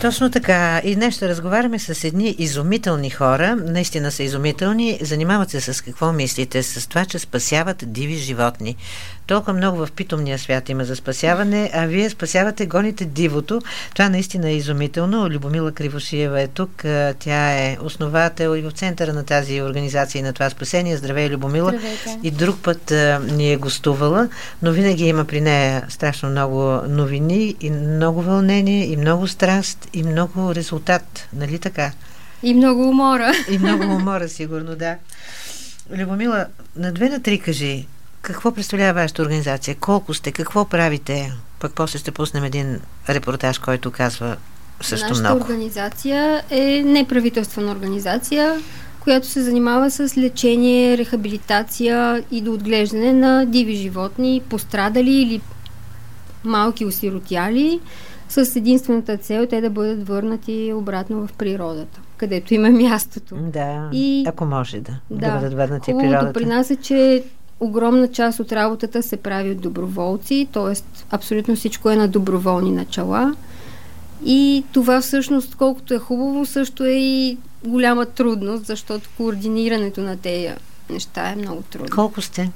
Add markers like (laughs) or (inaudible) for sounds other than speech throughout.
Точно така. И днес ще разговаряме с едни изумителни хора. Наистина са изумителни. Занимават се с какво мислите? С това, че спасяват диви животни. Толкова много в питомния свят има за спасяване, а вие спасявате, гоните дивото. Това наистина е изумително. Любомила Кривошиева е тук. Тя е основател и в центъра на тази организация и на това спасение. Здравей, Любомила. Здравейте. И друг път а, ни е гостувала, но винаги има при нея страшно много новини и много вълнение и много страст и много резултат. Нали така? И много умора. И много умора, сигурно, да. Любомила, на две на три кажи, какво представлява вашата организация? Колко сте? Какво правите? Пък после ще пуснем един репортаж, който казва също Нашата много. организация е неправителствена организация, която се занимава с лечение, рехабилитация и до отглеждане на диви животни, пострадали или малки осиротяли, с единствената цел те да бъдат върнати обратно в природата, където има мястото. Да, И- ако може да, да, Да. бъдат върнати в природата. при нас е, че огромна част от работата се прави от доброволци, т.е. абсолютно всичко е на доброволни начала. И това всъщност, колкото е хубаво, също е и голяма трудност, защото координирането на тези неща е много трудно. Колко сте?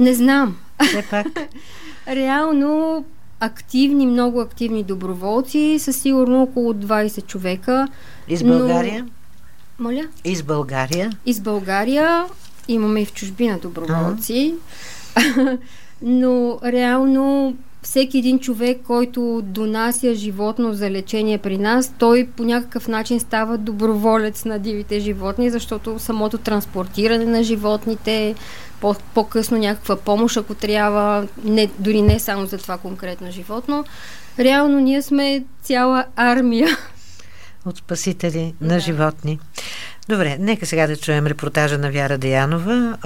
Не знам. Все пак. (laughs) Реално активни, много активни доброволци са сигурно около 20 човека. Из Но- България? Моля? Из България? Из България имаме и в чужбина доброволци, (laughs) но реално всеки един човек, който донася животно за лечение при нас, той по някакъв начин става доброволец на дивите животни, защото самото транспортиране на животните, по- по-късно някаква помощ, ако трябва, не, дори не само за това конкретно животно, реално ние сме цяла армия. (laughs) От спасители на животни. Добре, нека сега да чуем репортажа на Вяра Деянова.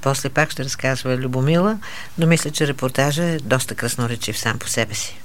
После пак ще разказва Любомила, но мисля, че репортажа е доста красноречив сам по себе си.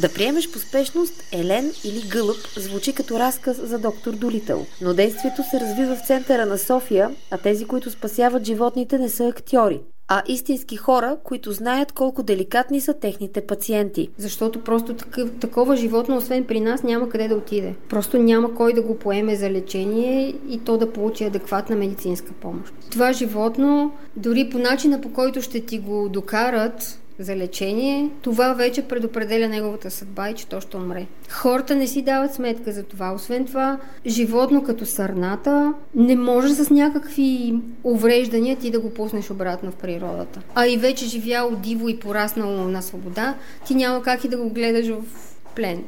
Да приемеш по спешност Елен или Гълъб звучи като разказ за доктор Долитъл. Но действието се развива в центъра на София, а тези, които спасяват животните, не са актьори, а истински хора, които знаят колко деликатни са техните пациенти. Защото просто такъв, такова животно, освен при нас, няма къде да отиде. Просто няма кой да го поеме за лечение и то да получи адекватна медицинска помощ. Това животно, дори по начина по който ще ти го докарат за лечение, това вече предопределя неговата съдба и че то ще умре. Хората не си дават сметка за това. Освен това, животно като сърната не може с някакви увреждания ти да го пуснеш обратно в природата. А и вече живяло диво и пораснало на свобода, ти няма как и да го гледаш в плен.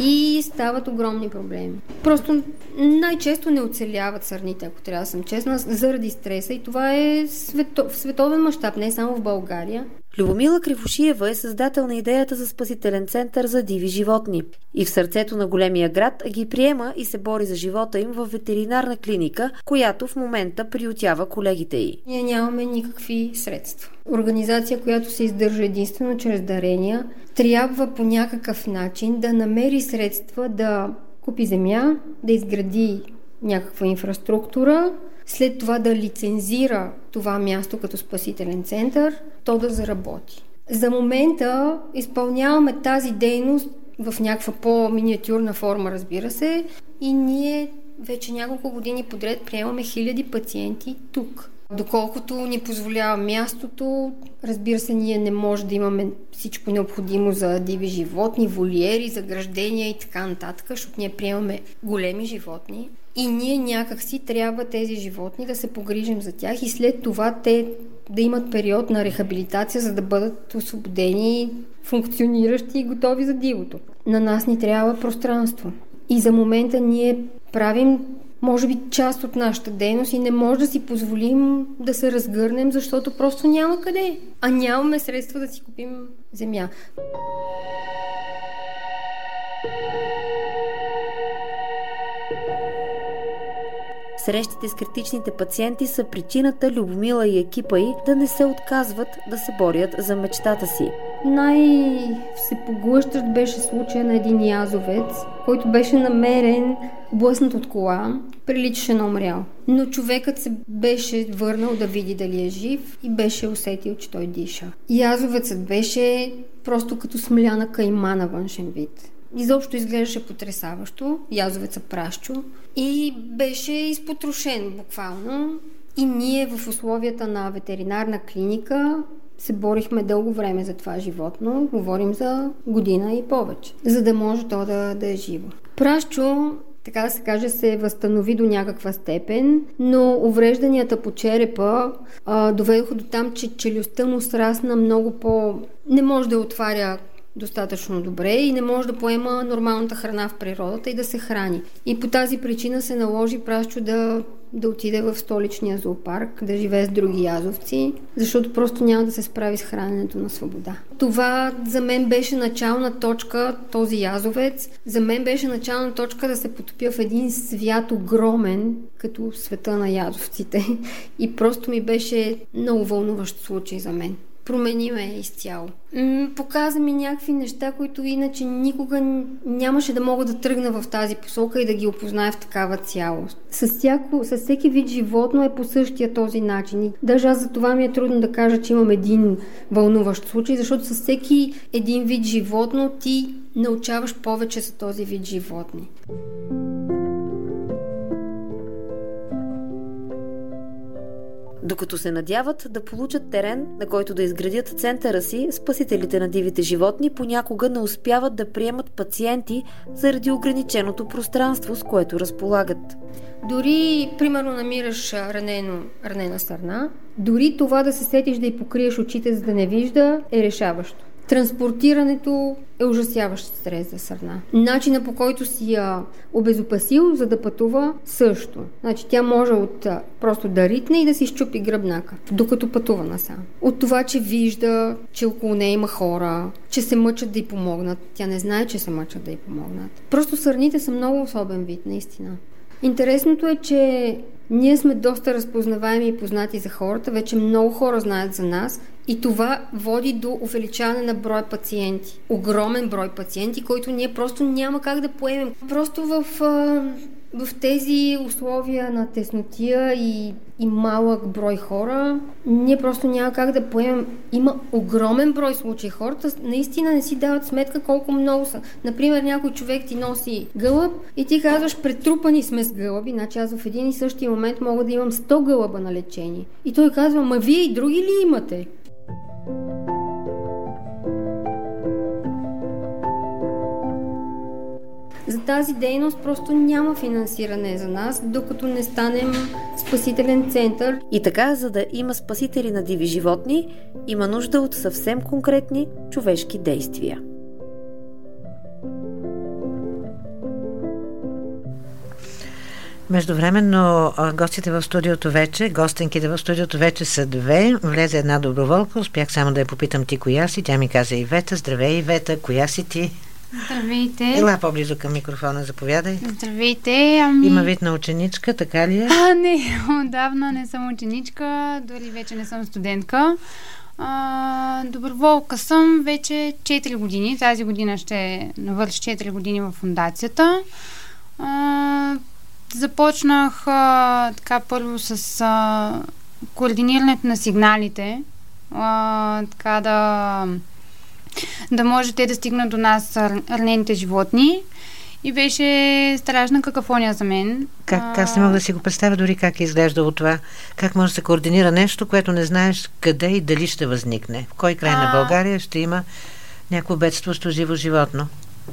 И стават огромни проблеми. Просто най-често не оцеляват сърните, ако трябва да съм честна, заради стреса. И това е свето, в световен мащаб, не само в България. Любомила Кривошиева е създател на идеята за спасителен център за диви животни. И в сърцето на големия град ги приема и се бори за живота им в ветеринарна клиника, която в момента приютява колегите й. Ние нямаме никакви средства. Организация, която се издържа единствено чрез дарения, трябва по някакъв начин да намери средства да купи земя, да изгради някаква инфраструктура, след това да лицензира това място като спасителен център, то да заработи. За момента изпълняваме тази дейност в някаква по-миниатюрна форма, разбира се, и ние вече няколко години подред приемаме хиляди пациенти тук. Доколкото ни позволява мястото, разбира се, ние не може да имаме всичко необходимо за диви животни, волиери, заграждения и така нататък, защото ние приемаме големи животни. И ние някакси трябва тези животни да се погрижим за тях и след това те да имат период на рехабилитация, за да бъдат освободени, функциониращи и готови за дивото. На нас ни трябва пространство. И за момента ние правим може би част от нашата дейност и не може да си позволим да се разгърнем, защото просто няма къде. А нямаме средства да си купим земя. Срещите с критичните пациенти са причината Любомила и екипа й да не се отказват да се борят за мечтата си. Най-всепоглъщащ беше случая на един язовец, който беше намерен блъснат от кола, приличаше на умрял. Но човекът се беше върнал да види дали е жив и беше усетил, че той диша. Язовецът беше просто като смляна кайма на външен вид. Изобщо изглеждаше потрясаващо, язовеца пращу и беше изпотрошен буквално. И ние в условията на ветеринарна клиника се борихме дълго време за това животно, говорим за година и повече, за да може то да, да е живо. Пращо така да се каже, се възстанови до някаква степен, но уврежданията по черепа а, доведоха до там, че челюстта му срасна много по... Не може да отваря достатъчно добре и не може да поема нормалната храна в природата и да се храни. И по тази причина се наложи Пращо да, да отиде в столичния зоопарк, да живее с други язовци, защото просто няма да се справи с храненето на свобода. Това за мен беше начална точка, този язовец, за мен беше начална точка да се потопя в един свят огромен, като света на язовците. (laughs) И просто ми беше много вълнуващ случай за мен промени ме изцяло. Показа ми някакви неща, които иначе никога нямаше да мога да тръгна в тази посока и да ги опозная в такава цялост. С, всяко, с всеки вид животно е по същия този начин. И даже аз за това ми е трудно да кажа, че имам един вълнуващ случай, защото с всеки един вид животно ти научаваш повече за този вид животни. Докато се надяват да получат терен, на който да изградят центъра си, спасителите на дивите животни понякога не успяват да приемат пациенти заради ограниченото пространство, с което разполагат. Дори, примерно, намираш ранено, ранена сърна, дори това да се сетиш да й покриеш очите, за да не вижда, е решаващо. Транспортирането е ужасяващ стрес за сърна. Начина по който си я обезопасил, за да пътува, също. Значи тя може от просто да ритне и да си щупи гръбнака, докато пътува насам. От това, че вижда, че около нея има хора, че се мъчат да й помогнат. Тя не знае, че се мъчат да й помогнат. Просто сърните са много особен вид, наистина. Интересното е, че ние сме доста разпознаваеми и познати за хората, вече много хора знаят за нас и това води до увеличаване на брой пациенти. Огромен брой пациенти, който ние просто няма как да поемем. Просто в, в тези условия на теснотия и, и малък брой хора, ние просто няма как да поемем. Има огромен брой случаи. Хората наистина не си дават сметка колко много са. Например, някой човек ти носи гълъб и ти казваш, претрупани сме с гълъби, значи аз в един и същия момент мога да имам 100 гълъба на лечение. И той казва, ма вие и други ли имате? За тази дейност просто няма финансиране за нас, докато не станем спасителен център. И така, за да има спасители на диви животни, има нужда от съвсем конкретни човешки действия. Междувременно гостите в студиото вече, гостенките в студиото вече са две. Влезе една доброволка, успях само да я попитам ти коя си. Тя ми каза Ивета. Здравей, Ивета, коя си ти? Здравейте. Ела по-близо към микрофона, заповядай. Здравейте. Ами... Има вид на ученичка, така ли е? А, не, отдавна не съм ученичка, дори вече не съм студентка. А, доброволка съм вече 4 години. Тази година ще навърши 4 години в фундацията. А, започнах а, така първо с а, координирането на сигналите. А, така да да може те да стигнат до нас ранените животни. И беше страшна какафония за мен. Как, аз не мога да си го представя дори как е изглеждало това. Как може да се координира нещо, което не знаеш къде и дали ще възникне. В кой край а... на България ще има някакво бедстващо живо животно.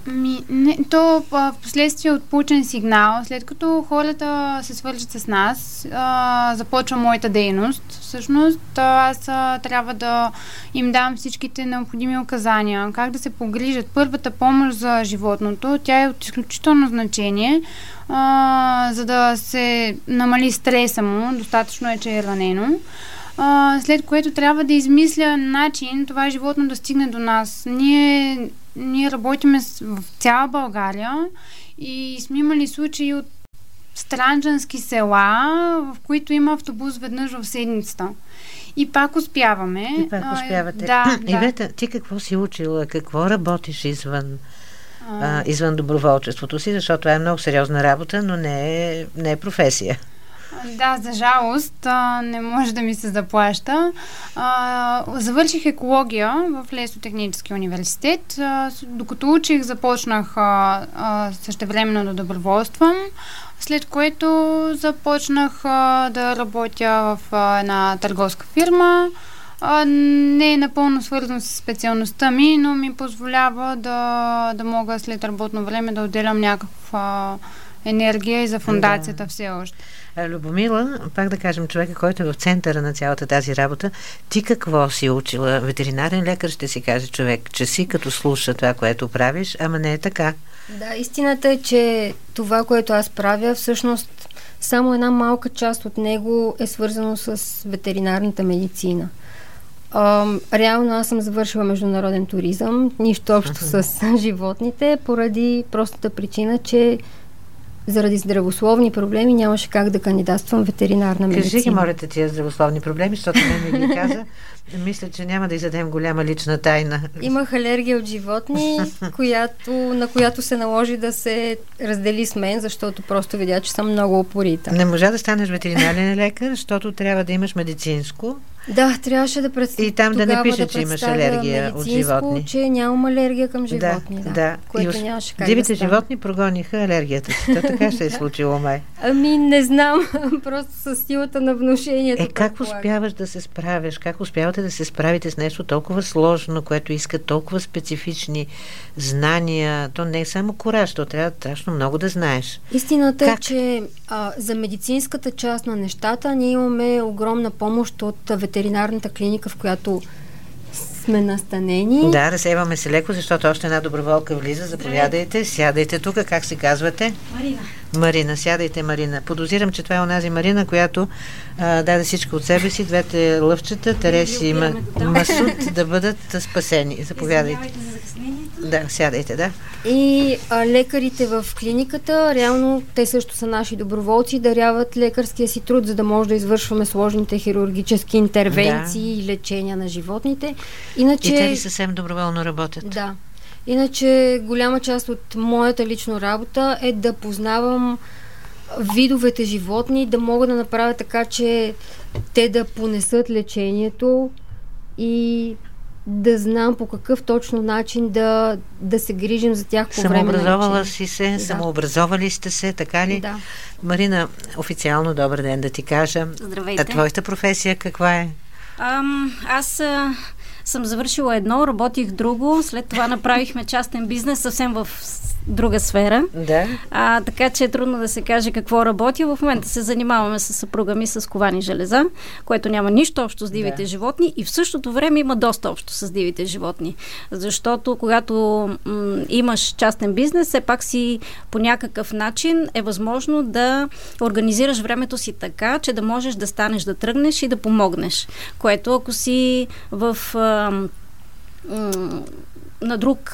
Ми, не, то в последствие от получен сигнал, след като хората се свържат с нас, а, започва моята дейност. Всъщност аз а, трябва да им дам всичките необходими указания, как да се погрижат. Първата помощ за животното, тя е от изключително значение, а, за да се намали стреса му, достатъчно е, че е ранено. След което трябва да измисля начин това животно да стигне до нас. Ние ние работиме в цяла България и сме имали случаи от странджански села, в които има автобус веднъж в седмицата. И пак успяваме. И пак успявате. А, да, да. Ивета, ти какво си учила? Какво работиш извън, а, извън доброволчеството си? Защото това е много сериозна работа, но не е, не е професия. Да, за жалост а, не може да ми се заплаща. А, завърших екология в Лесотехнически университет. А, докато учих, започнах а, а, същевременно да доброволствам, след което започнах а, да работя в а, една търговска фирма. А, не е напълно свързано с специалността ми, но ми позволява да, да мога след работно време да отделям някаква енергия и за фундацията да. все още. Любомила, пак да кажем, човека, който е в центъра на цялата тази работа, ти какво си учила? Ветеринарен лекар ще си каже човек, че си като слуша това, което правиш, ама не е така. Да, истината е, че това, което аз правя, всъщност само една малка част от него е свързано с ветеринарната медицина. А, реално аз съм завършила международен туризъм, нищо общо с (laughs) животните, поради простата причина, че заради здравословни проблеми нямаше как да кандидатствам ветеринарна медицина. Кажи ги, моля тия здравословни проблеми, защото не ми каза. (laughs) Мисля, че няма да изядем голяма лична тайна. Имах алергия от животни, (laughs) която, на която се наложи да се раздели с мен, защото просто видя, че съм много опорита. Не можа да станеш ветеринарен лекар, защото трябва да имаш медицинско. Да, трябваше да представя. И там да не пише, да че имаш алергия от животни. че нямам алергия към животни. Да, да. Което и нямаше как Дивите да животни прогониха алергията си. То така ще е (laughs) случило май. Ами не знам, (laughs) просто с силата на внушението. Е, как успяваш да се справяш? Как успявате да се справите с нещо толкова сложно, което иска толкова специфични знания? То не е само кораж, то трябва страшно много да знаеш. Истината е, как? е, че а, за медицинската част на нещата ние имаме огромна помощ от ветеринарната клиника, в която сме настанени. Да, разсейваме се леко, защото още една доброволка влиза. Заповядайте, сядайте тук. Как се казвате? Марина. Марина, сядайте, Марина. Подозирам, че това е онази Марина, която а, даде всичко от себе си, двете лъвчета, Тереси и Масуд да бъдат спасени. Заповядайте. Да, сядайте, да. И а, лекарите в клиниката, реално те също са наши доброволци, даряват лекарския си труд, за да може да извършваме сложните хирургически интервенции да. и лечения на животните. Иначе, и те ли съвсем доброволно работят? Да. Иначе голяма част от моята лична работа е да познавам видовете животни, да мога да направя така, че те да понесат лечението и да знам по какъв точно начин да, да се грижим за тях по време на Самообразовала си се, да. самообразовали сте се, така ли? Да. Марина, официално добър ден да ти кажа. Здравейте. А твоята професия каква е? Ам, аз а, съм завършила едно, работих друго, след това направихме частен бизнес съвсем в друга сфера. Да. А, така че е трудно да се каже какво работя. В момента се занимаваме с съпруга ми с ковани железа, което няма нищо общо с дивите да. животни и в същото време има доста общо с дивите животни. Защото когато м- имаш частен бизнес, все пак си по някакъв начин е възможно да организираш времето си така, че да можеш да станеш да тръгнеш и да помогнеш. Което ако си в на друг,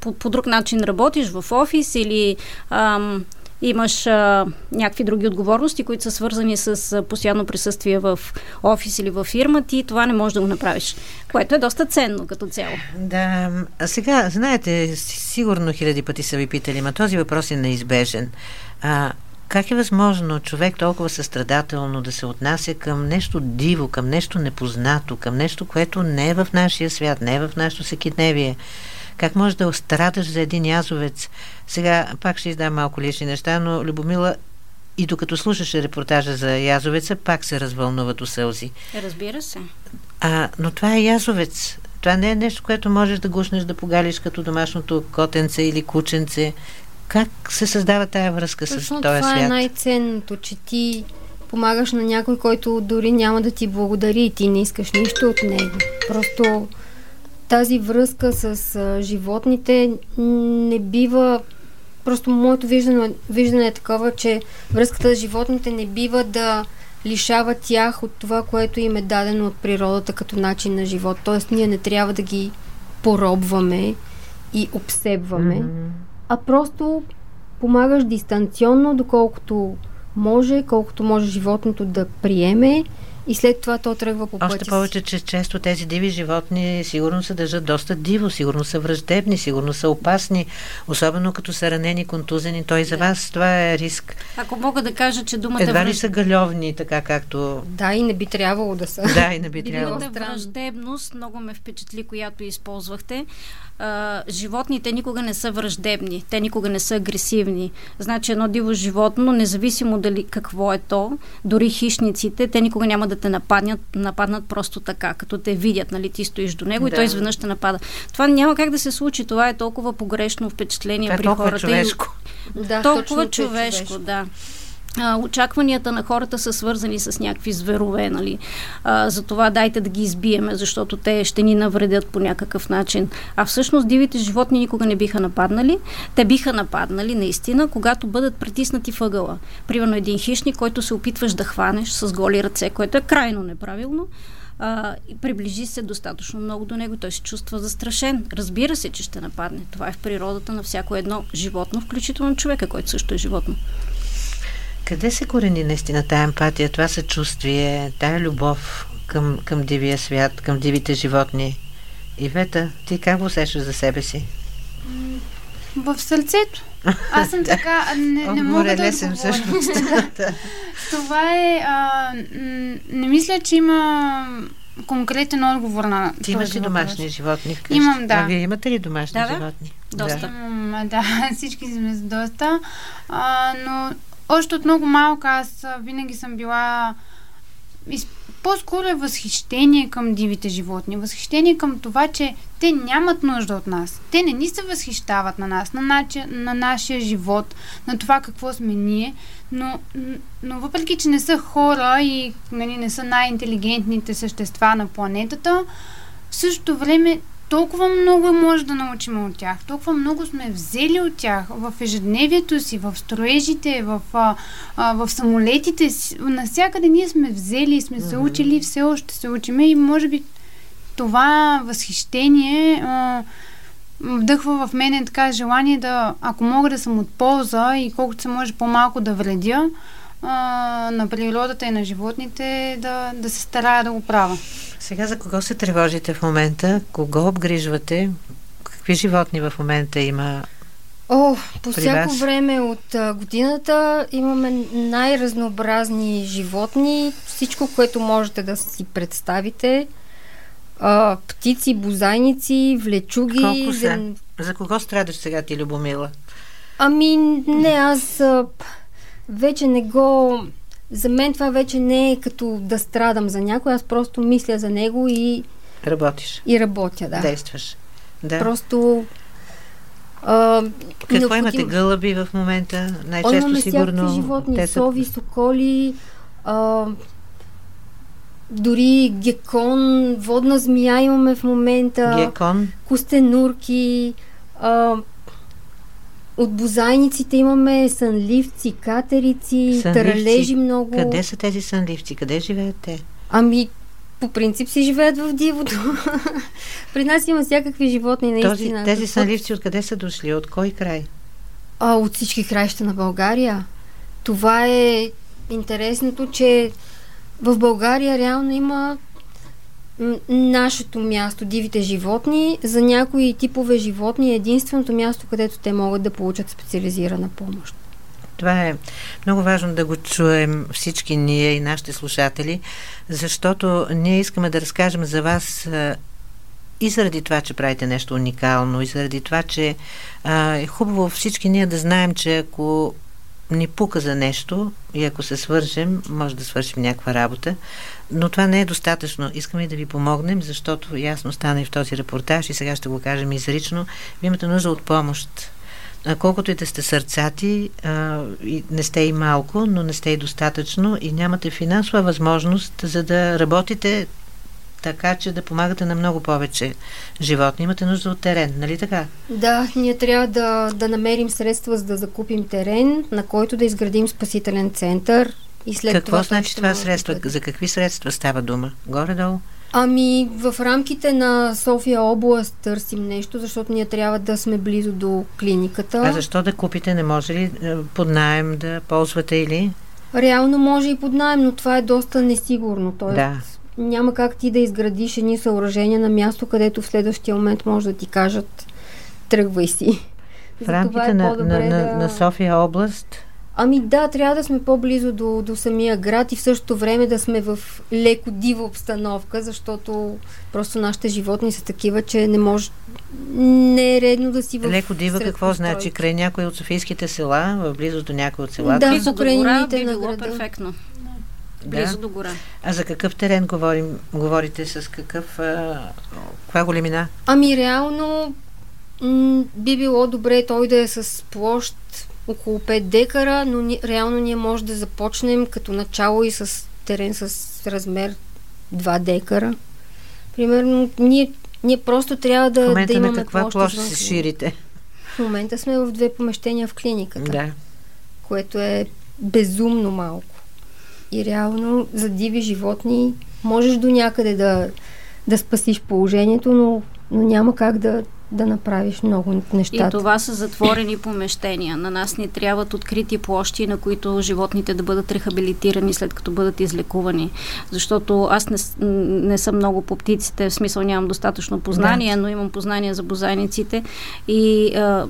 по, по друг начин работиш в офис или ам, имаш а, някакви други отговорности, които са свързани с а, постоянно присъствие в офис или в фирма, ти това не можеш да го направиш, което е доста ценно като цяло. Да, а сега, знаете, сигурно хиляди пъти са ви питали, но този въпрос е неизбежен. А, как е възможно човек толкова състрадателно да се отнася към нещо диво, към нещо непознато, към нещо, което не е в нашия свят, не е в нашето всекидневие? Как може да страдаш за един язовец? Сега пак ще издам малко лични неща, но Любомила и докато слушаше репортажа за язовеца, пак се развълнува до сълзи. Разбира се. А, но това е язовец. Това не е нещо, което можеш да гушнеш да погалиш като домашното котенце или кученце. Как се създава тая връзка Точно с този това свят? Това е най-ценното, че ти помагаш на някой, който дори няма да ти благодари и ти не искаш нищо от него. Просто тази връзка с а, животните не бива просто моето виждане, виждане е такова, че връзката с животните не бива да лишава тях от това, което им е дадено от природата като начин на живот. Тоест, ние не трябва да ги поробваме и обсебваме, mm-hmm. А просто помагаш дистанционно, доколкото може, колкото може животното да приеме и след това то тръгва по пътя Още повече, че често тези диви животни сигурно се държат доста диво, сигурно са враждебни, сигурно са опасни, особено като са ранени, контузени. Той за вас това е риск. Ако мога да кажа, че думата Едва ли са галевни, така както... Да, и не би трябвало да са. Да, и не би трябвало. Думата враждебност много ме впечатли, която използвахте. А, животните никога не са враждебни, те никога не са агресивни. Значи едно диво животно, независимо дали какво е то, дори хищниците, те никога няма да те нападнат, нападнат просто така, като те видят, нали, ти стоиш до него да. и той изведнъж ще напада. Това няма как да се случи, това е толкова погрешно впечатление Това е при хората. човешко. Да, толкова е човешко, да. А, очакванията на хората са свързани с някакви зверове, нали? А, затова дайте да ги избиеме, защото те ще ни навредят по някакъв начин. А всъщност дивите животни никога не биха нападнали. Те биха нападнали, наистина, когато бъдат притиснати въгъла. Примерно един хищник, който се опитваш да хванеш с голи ръце, което е крайно неправилно, а, и приближи се достатъчно много до него, той се чувства застрашен. Разбира се, че ще нападне. Това е в природата на всяко едно животно, включително човека, който също е животно. Къде се корени наистина тая емпатия, това съчувствие, тая любов към, към дивия свят, към дивите животни? Ивета, ти как го усещаш за себе си? В сърцето. (laughs) Аз съм така, не, не мога да лесен отговоря. всъщност. (laughs) Да. Това е, а, не мисля, че има конкретен отговор на Ти имаш ли домашни животни вкъщи? Имам, да. А вие имате ли домашни Да, да. животни? Доста. М, да, (laughs) всички сме с доста. А, но още от много малка аз винаги съм била по-скоро е възхищение към дивите животни. Възхищение към това, че те нямат нужда от нас. Те не ни се възхищават на нас, на, начи... на нашия живот, на това какво сме ние, но, но въпреки, че не са хора и нали, не са най-интелигентните същества на планетата, в същото време толкова много може да научим от тях, толкова много сме взели от тях в ежедневието си, в строежите, в, а, а, в самолетите си. Насякъде ние сме взели сме се учили, все още се учиме и може би това възхищение а, вдъхва в мене така желание да, ако мога да съм от полза и колкото се може по-малко да вредя а, на природата и на животните, да, да се старая да го правя. Сега за кого се тревожите в момента? Кого обгрижвате? Какви животни в момента има? О, по При всяко вас? време от а, годината имаме най-разнообразни животни, всичко, което можете да си представите. А, птици, бозайници, влечуги. Колко са? зем- За кого страдаш сега ти, Любомила? Ами, не, аз а, вече не го... За мен това вече не е като да страдам за някой, аз просто мисля за него и, Работиш, и работя, да. действаш. Да. Просто... А, Какво необходимо- имате гълъби в момента? О, Най-често имаме сигурно. животни, те са- сови, соколи, а, дори гекон, водна змия имаме в момента, Гекон. костенурки, а, от бозайниците имаме сънливци, катерици, Сънливци. таралежи много. Къде са тези сънливци? Къде живеят те? Ами, по принцип си живеят в дивото. (laughs) При нас има всякакви животни, Този, наистина. тези Какво- сънливци откъде са дошли? От кой край? А, от всички краища на България. Това е интересното, че в България реално има нашето място, дивите животни. За някои типове животни е единственото място, където те могат да получат специализирана помощ. Това е много важно да го чуем всички ние и нашите слушатели, защото ние искаме да разкажем за вас и заради това, че правите нещо уникално, и заради това, че а, е хубаво всички ние да знаем, че ако ни пука за нещо и ако се свържем, може да свършим някаква работа, но това не е достатъчно. Искаме да ви помогнем, защото ясно стана и в този репортаж и сега ще го кажем изрично. Ви имате нужда от помощ. Колкото и да сте сърцати, не сте и малко, но не сте и достатъчно и нямате финансова възможност за да работите така, че да помагате на много повече животни. Имате нужда от терен, нали така? Да, ние трябва да, да намерим средства, за да закупим терен, на който да изградим спасителен център. И след Какво това значи това да средство? бъде. За какви средства става дума? Горе-долу? Ами, в рамките на София област търсим нещо, защото ние трябва да сме близо до клиниката. А защо да купите? Не може ли е, под найем да ползвате или? Реално може и под найем, но това е доста несигурно. Тоест, Да. Няма как ти да изградиш едни съоръжения на място, където в следващия момент може да ти кажат тръгвай си. В рамките на, на, на, на София област Ами да, трябва да сме по-близо до, до самия град и в същото време да сме в леко дива обстановка, защото просто нашите животни са такива, че не може... Не е редно да си в... леко дива какво постройки. значи? Край някои от Софийските села, в близост до някои от селата? Да, Близо до гора би на било града. перфектно. Да. Близо до гора. А за какъв терен говорим, говорите? С какъв... А, каква големина? Ами реално м- би било добре той да е с площ около 5 декара, но ни, реално ние може да започнем като начало и с терен с размер 2 декара. Примерно, ние, ние просто трябва В да, да момента на имаме каква площ. се ширите? В момента сме в две помещения в клиниката, Да. което е безумно малко. И реално за диви животни можеш до някъде да, да спасиш положението, но, но няма как да, да направиш много от И това са затворени помещения. На нас ни трябват открити площи, на които животните да бъдат рехабилитирани след като бъдат излекувани. Защото аз не, не съм много по птиците, в смисъл нямам достатъчно познание, но имам познание за бозайниците и а,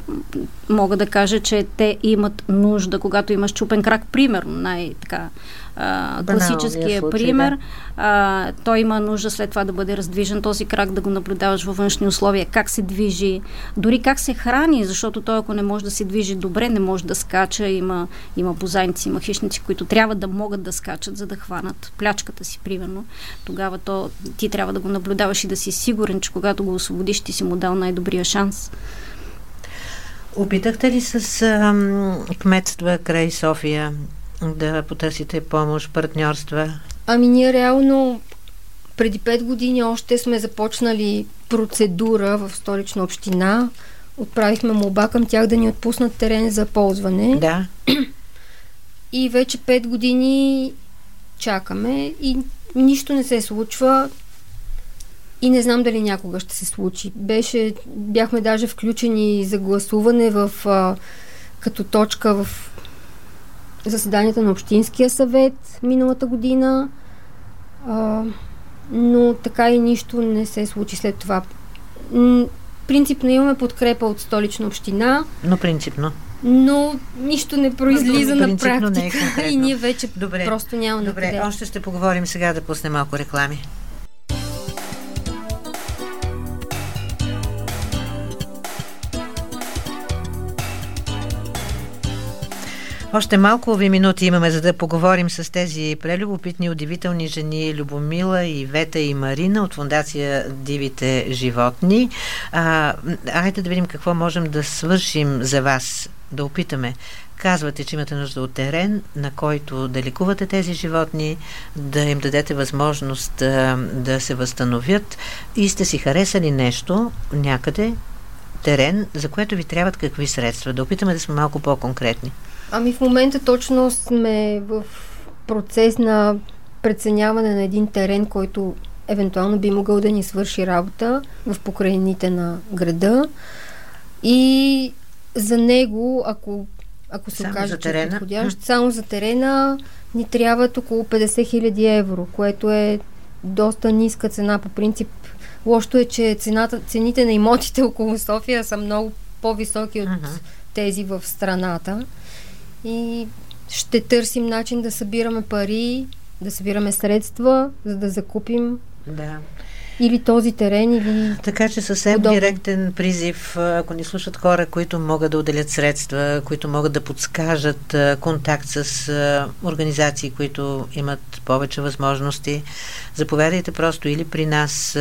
мога да кажа, че те имат нужда, когато имаш чупен крак, примерно, най-така а, класическия случай, пример, да. а, той има нужда след това да бъде раздвижен този крак, да го наблюдаваш във външни условия, как се движи, дори как се храни, защото той ако не може да се движи добре, не може да скача, има, има бозайници, има хищници, които трябва да могат да скачат, за да хванат плячката си, примерно. Тогава то, ти трябва да го наблюдаваш и да си сигурен, че когато го освободиш, ти си му дал най-добрия шанс. Опитахте ли с ам, кметства край София да потърсите помощ, партньорства? Ами ние реално преди 5 години още сме започнали процедура в столична община. Отправихме молба към тях да ни отпуснат терен за ползване. Да. И вече 5 години чакаме и нищо не се случва и не знам дали някога ще се случи. Беше, бяхме даже включени за гласуване в, а, като точка в заседанията на Общинския съвет миналата година, а, но така и нищо не се случи след това. Принципно имаме подкрепа от столична община, Но принципно. но нищо не произлиза Но на принципно не е практика (laughs) конкретно. и ние вече Добре. просто няма на Добре, къде. още ще поговорим сега да пуснем малко реклами. Още малко ви минути имаме, за да поговорим с тези прелюбопитни, удивителни жени Любомила, Ивета и Марина от фундация Дивите животни. А, айде да видим какво можем да свършим за вас, да опитаме. Казвате, че имате нужда от терен, на който да лекувате тези животни, да им дадете възможност да, да се възстановят и сте си харесали нещо някъде, терен, за което ви трябват какви средства. Да опитаме да сме малко по-конкретни. Ами в момента точно сме в процес на преценяване на един терен, който евентуално би могъл да ни свърши работа в покрайните на града. И за него, ако, ако се окаже, че е подходящ, само за терена ни трябват около 50 000 евро, което е доста ниска цена по принцип. Лошото е, че цената, цените на имотите (laughs) около София са много по-високи от Мгм. тези в страната. И ще търсим начин да събираме пари, да събираме средства, за да закупим Да. или този терен, или Така че съвсем Удобно. директен призив, ако ни слушат хора, които могат да отделят средства, които могат да подскажат контакт с организации, които имат повече възможности, заповядайте просто или при нас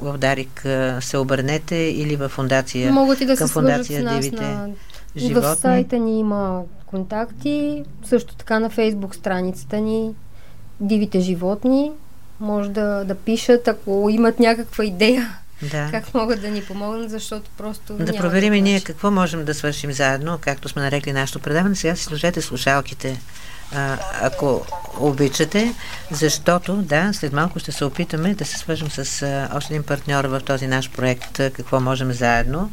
в Дарик се обърнете, или в фундация могат и да към се фундация с нас Дивите на... В животни. сайта ни има контакти, също така на фейсбук страницата ни Дивите животни. Може да, да пишат, ако имат някаква идея да. (laughs) как могат да ни помогнат, защото просто Да проверим и ние какво можем да свършим заедно, както сме нарекли нашето предаване. Сега си сложете слушалките, ако обичате, защото, да, след малко ще се опитаме да се свържем с а, още един партньор в този наш проект, какво можем заедно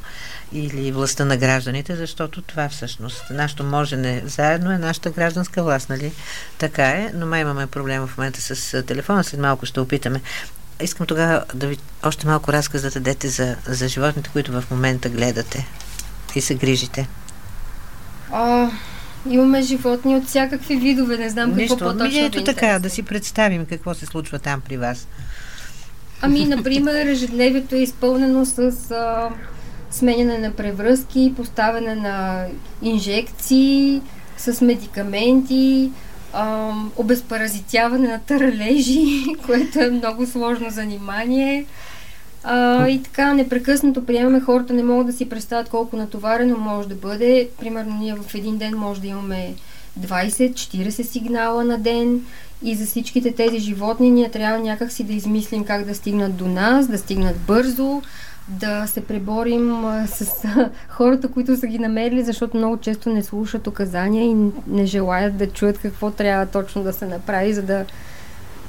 или властта на гражданите, защото това всъщност, нашето можене заедно е нашата гражданска власт, нали? Така е, но май имаме проблем в момента с телефона, след малко ще опитаме. Искам тогава да ви още малко разказ да дадете за, за животните, които в момента гледате и се грижите. А, имаме животни от всякакви видове, не знам какво Нищо, по-точно ми, ето така, да си представим какво се случва там при вас. Ами, например, ежедневието е изпълнено с а, сменяне на превръзки, поставяне на инжекции, с медикаменти, а, обезпаразитяване на таралежи, (laughs) което е много сложно занимание. А, и така, непрекъснато приемаме, хората не могат да си представят колко натоварено може да бъде. Примерно, ние в един ден може да имаме 20-40 сигнала на ден и за всичките тези животни ние трябва някакси да измислим как да стигнат до нас, да стигнат бързо, да се преборим а, с а, хората, които са ги намерили, защото много често не слушат указания и не желаят да чуят какво трябва точно да се направи, за да,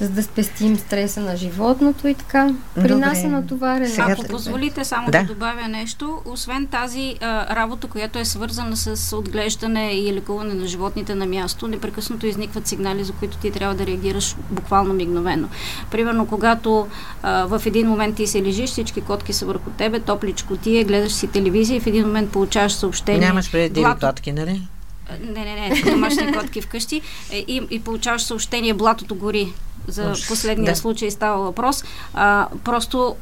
за да спестим стреса на животното и така. При Добре. нас е натоварено. Сега Ако позволите само Да. да. добавя нещо, освен тази а, работа, която е свързана с отглеждане и лекуване на животните на място, непрекъснато изникват сигнали, за които ти трябва да реагираш буквално мигновено. Примерно, когато а, в един момент ти се лежиш, всички котки са върху тебе, топличко ти е, гледаш си телевизия и в един момент получаваш съобщение. Нямаш преди блато- котки, нали? Не, не, не, домашни котки вкъщи е, и, и получаваш съобщение, блатото гори. За последния да. случай става въпрос. А, просто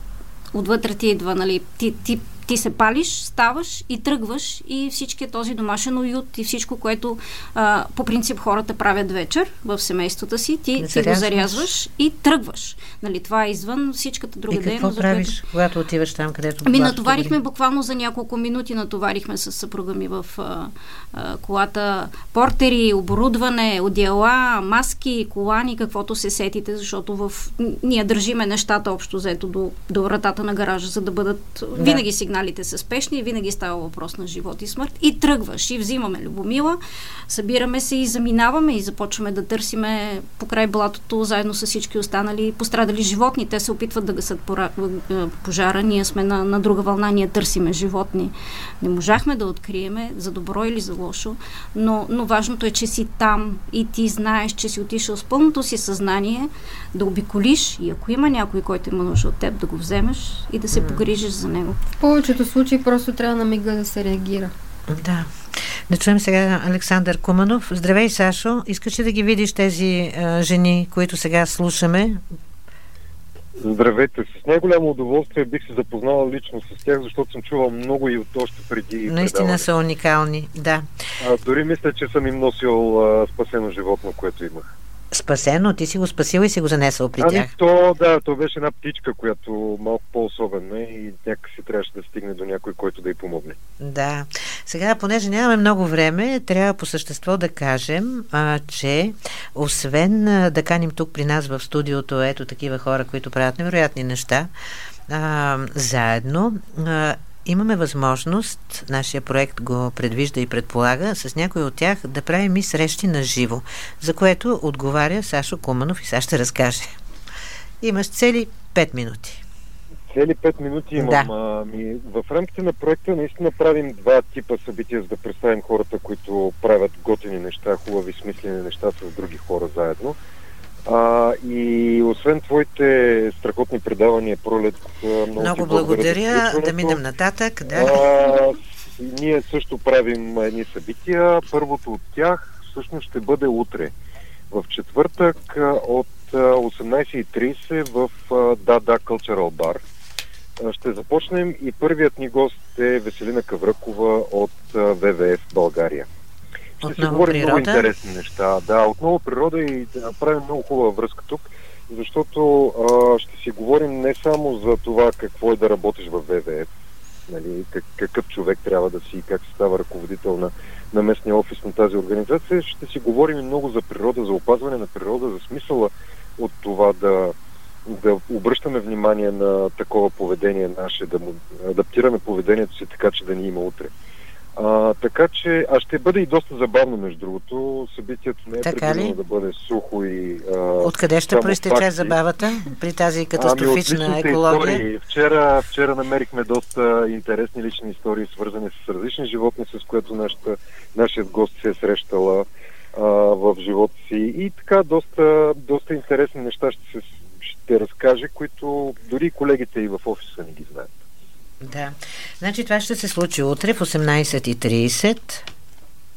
отвътре ти идва, нали, ти, ти, ти се палиш, ставаш и тръгваш и всичкият този домашен уют и всичко, което а, по принцип хората правят вечер в семействата си, ти, ти го Зарязваш. и тръгваш. Нали, това е извън всичката друга И какво дейност. която- правиш, когато отиваш там, където Ами натоварихме гори? буквално за няколко минути, натоварихме с съпруга ми в а, а, колата портери, оборудване, одеяла, маски, колани, каквото се сетите, защото в... ние държиме нещата общо взето до, до вратата на гаража, за да бъдат... Да. Винаги сигналите са спешни, винаги става въпрос на живот и смърт. И тръгваш, и взимаме Любомила, събираме се и заминаваме и започваме да търсиме покрай блатото, заедно с всички останали пострадали животни. Те се опитват да гасат е, пожара. Ние сме на, на друга вълна, ние търсиме животни. Не можахме да откриеме, за добро или за лошо, но, но важното е, че си там и ти знаеш, че си отишъл с пълното си съзнание да обиколиш и ако има някой, който има нужда от теб, да го вземеш и да се погрижиш за него. В повечето случаи просто трябва на мига да се реагира. Да. Да чуем сега Александър Куманов. Здравей, Сашо. Искаш ли да ги видиш тези а, жени, които сега слушаме? Здравейте, с най-голямо удоволствие бих се запознала лично с тях, защото съм чувал много и от още преди Наистина предаването. са уникални. Да. А, дори мисля, че съм им носил а, спасено животно, което имах. Спасено, ти си го спасил и си го занесъл при Ами тях. то, да, то беше една птичка, която малко по-особена и някакси трябваше да стигне до някой, който да й помогне. Да. Сега, понеже нямаме много време, трябва по същество да кажем, а, че освен а, да каним тук при нас в студиото ето такива хора, които правят невероятни неща, а, заедно а, имаме възможност, нашия проект го предвижда и предполага, с някой от тях да правим и срещи на живо, за което отговаря Сашо Куманов и сега ще разкаже. Имаш цели 5 минути. Цели 5 минути имам. Да. А, ми, в рамките на проекта наистина правим два типа събития, за да представим хората, които правят готини неща, хубави, смислени неща с други хора заедно. А, и освен твоите страхотни предавания, Пролет, много, Много благодаря. Да включването. минем нататък. Да. А, ние също правим едни събития. Първото от тях всъщност ще бъде утре. В четвъртък от а, 18.30 в Дада Cultural Bar. Ще започнем и първият ни гост е Веселина Кавръкова от ВВФ България. Ще си Отново говорим много природа. интересни неща. Да, отново природа и да направим много хубава връзка тук, защото а, ще си говорим не само за това какво е да работиш в ВВФ, нали, как, какъв човек трябва да си и как се става ръководител на, на местния офис на тази организация. Ще си говорим и много за природа, за опазване на природа, за смисъла от това да да обръщаме внимание на такова поведение наше, да му адаптираме поведението си така, че да ни има утре. А, така че, а ще бъде и доста забавно, между другото. Събитието не е предвидено да бъде сухо и... А, Откъде ще проистече забавата при тази катастрофична ами, екология? Истории. Вчера, вчера намерихме доста интересни лични истории, свързани с различни животни, с което нашата, нашият гост се е срещала а, в живота си. И така, доста, доста интересни неща ще, се, ще разкаже, които дори колегите и в офиса не ги знаят. Да. Значи това ще се случи утре в 18.30.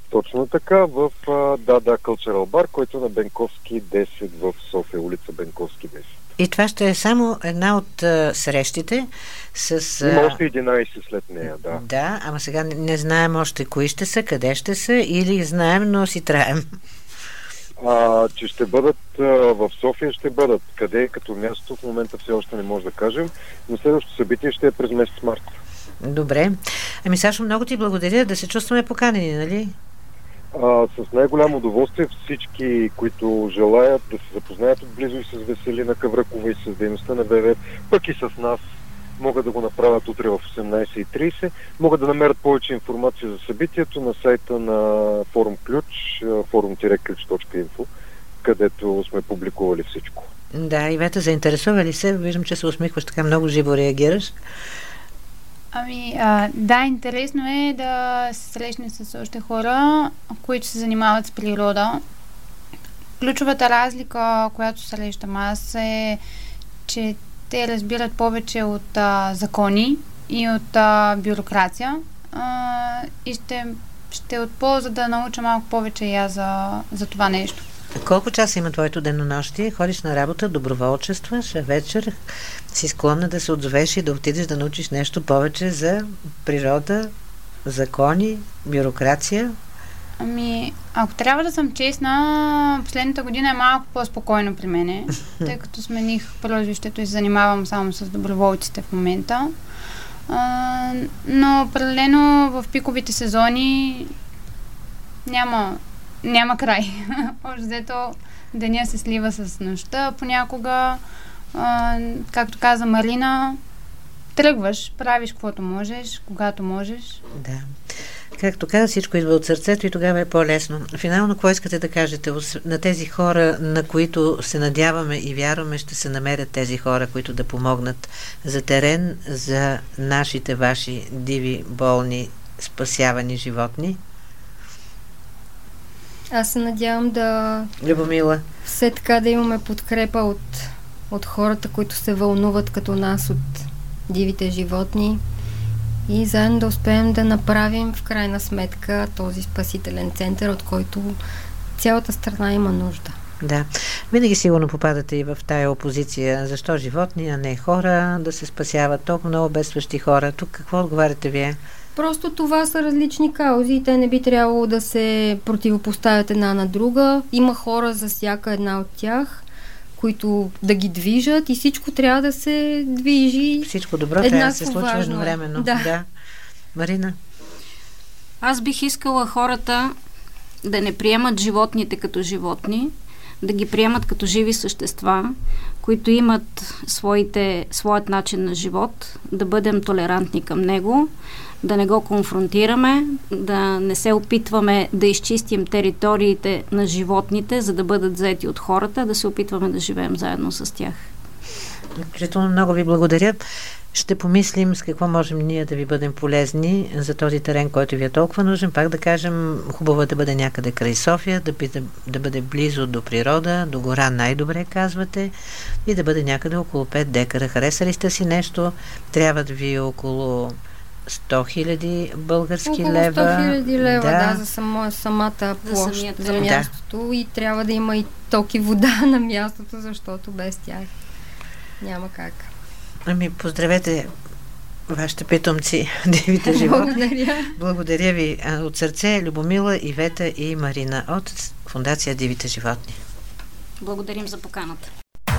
Точно така, в Дада Cultural Bar, който е на Бенковски 10 в София, улица Бенковски 10. И това ще е само една от а, срещите с... Има още 11 след нея, да. Да, ама сега не, не знаем още кои ще са, къде ще са или знаем, но си траем. А, че ще бъдат а, в София, ще бъдат. Къде е като място, в момента все още не може да кажем, но следващото събитие ще е през месец март. Добре. Ами, Сашо, много ти благодаря да се чувстваме поканени, нали? А, с най-голямо удоволствие всички, които желаят да се запознаят отблизо и с Веселина Кавракова и с дейността на ВВ, пък и с нас, могат да го направят утре в 18.30. Могат да намерят повече информация за събитието на сайта на форум Ключ, forum-ключ.info, където сме публикували всичко. Да, Ивета, заинтересува ли се? Виждам, че се усмихваш така много живо реагираш. Ами, а, да, интересно е да се срещне с още хора, които се занимават с природа. Ключовата разлика, която срещам аз е, че те разбират повече от а, закони и от а, бюрокрация а, и ще, ще от полза да науча малко повече и аз за, за това нещо. Колко часа има твоето денонощие? Ходиш на работа, доброволчестваш, вечер си склонна да се отзовеш и да отидеш да научиш нещо повече за природа, закони, бюрокрация? Ами, ако трябва да съм честна, последната година е малко по-спокойно при мене, (laughs) тъй като смених прозвището и се занимавам само с доброволците в момента. А, но паралелно в пиковите сезони няма, няма край. (laughs) Още взето деня се слива с нощта понякога. А, както каза Марина, тръгваш, правиш каквото можеш, когато можеш. Да. Както каза, всичко идва от сърцето и тогава е по-лесно. Финално, какво искате да кажете на тези хора, на които се надяваме и вярваме, ще се намерят тези хора, които да помогнат за терен, за нашите, ваши диви, болни, спасявани животни? Аз се надявам да... Любомила. Все така да имаме подкрепа от, от хората, които се вълнуват като нас от дивите животни и заедно да успеем да направим в крайна сметка този спасителен център, от който цялата страна има нужда. Да. Винаги сигурно попадате и в тая опозиция. Защо животни, а не хора да се спасяват? Толкова много бедстващи хора. Тук какво отговаряте вие? Просто това са различни каузи и те не би трябвало да се противопоставят една на друга. Има хора за всяка една от тях които да ги движат и всичко трябва да се движи. Всичко добро трябва да се случва е. едновременно. Да. да. Марина? Аз бих искала хората да не приемат животните като животни, да ги приемат като живи същества, които имат своите, своят начин на живот, да бъдем толерантни към него, да не го конфронтираме, да не се опитваме да изчистим териториите на животните, за да бъдат заети от хората, да се опитваме да живеем заедно с тях. Изключително много ви благодаря. Ще помислим с какво можем ние да ви бъдем полезни за този терен, който ви е толкова нужен. Пак да кажем, хубаво е да бъде някъде край София, да, бъде, да бъде близо до природа, до гора най-добре казвате, и да бъде някъде около 5 декара. Хареса ли сте си нещо? Трябва да ви е около 100 хиляди български Около лева. 100 хиляди лева, да, да за само, самата площ, за, за мястото да. и трябва да има и токи вода (laughs) на мястото, защото без тях няма как. Ами, поздравете вашите питомци, (laughs) дивите (laughs) животни. Благодаря. Благодаря ви от сърце, Любомила, Ивета и Марина от Фундация Дивите животни. Благодарим за поканата.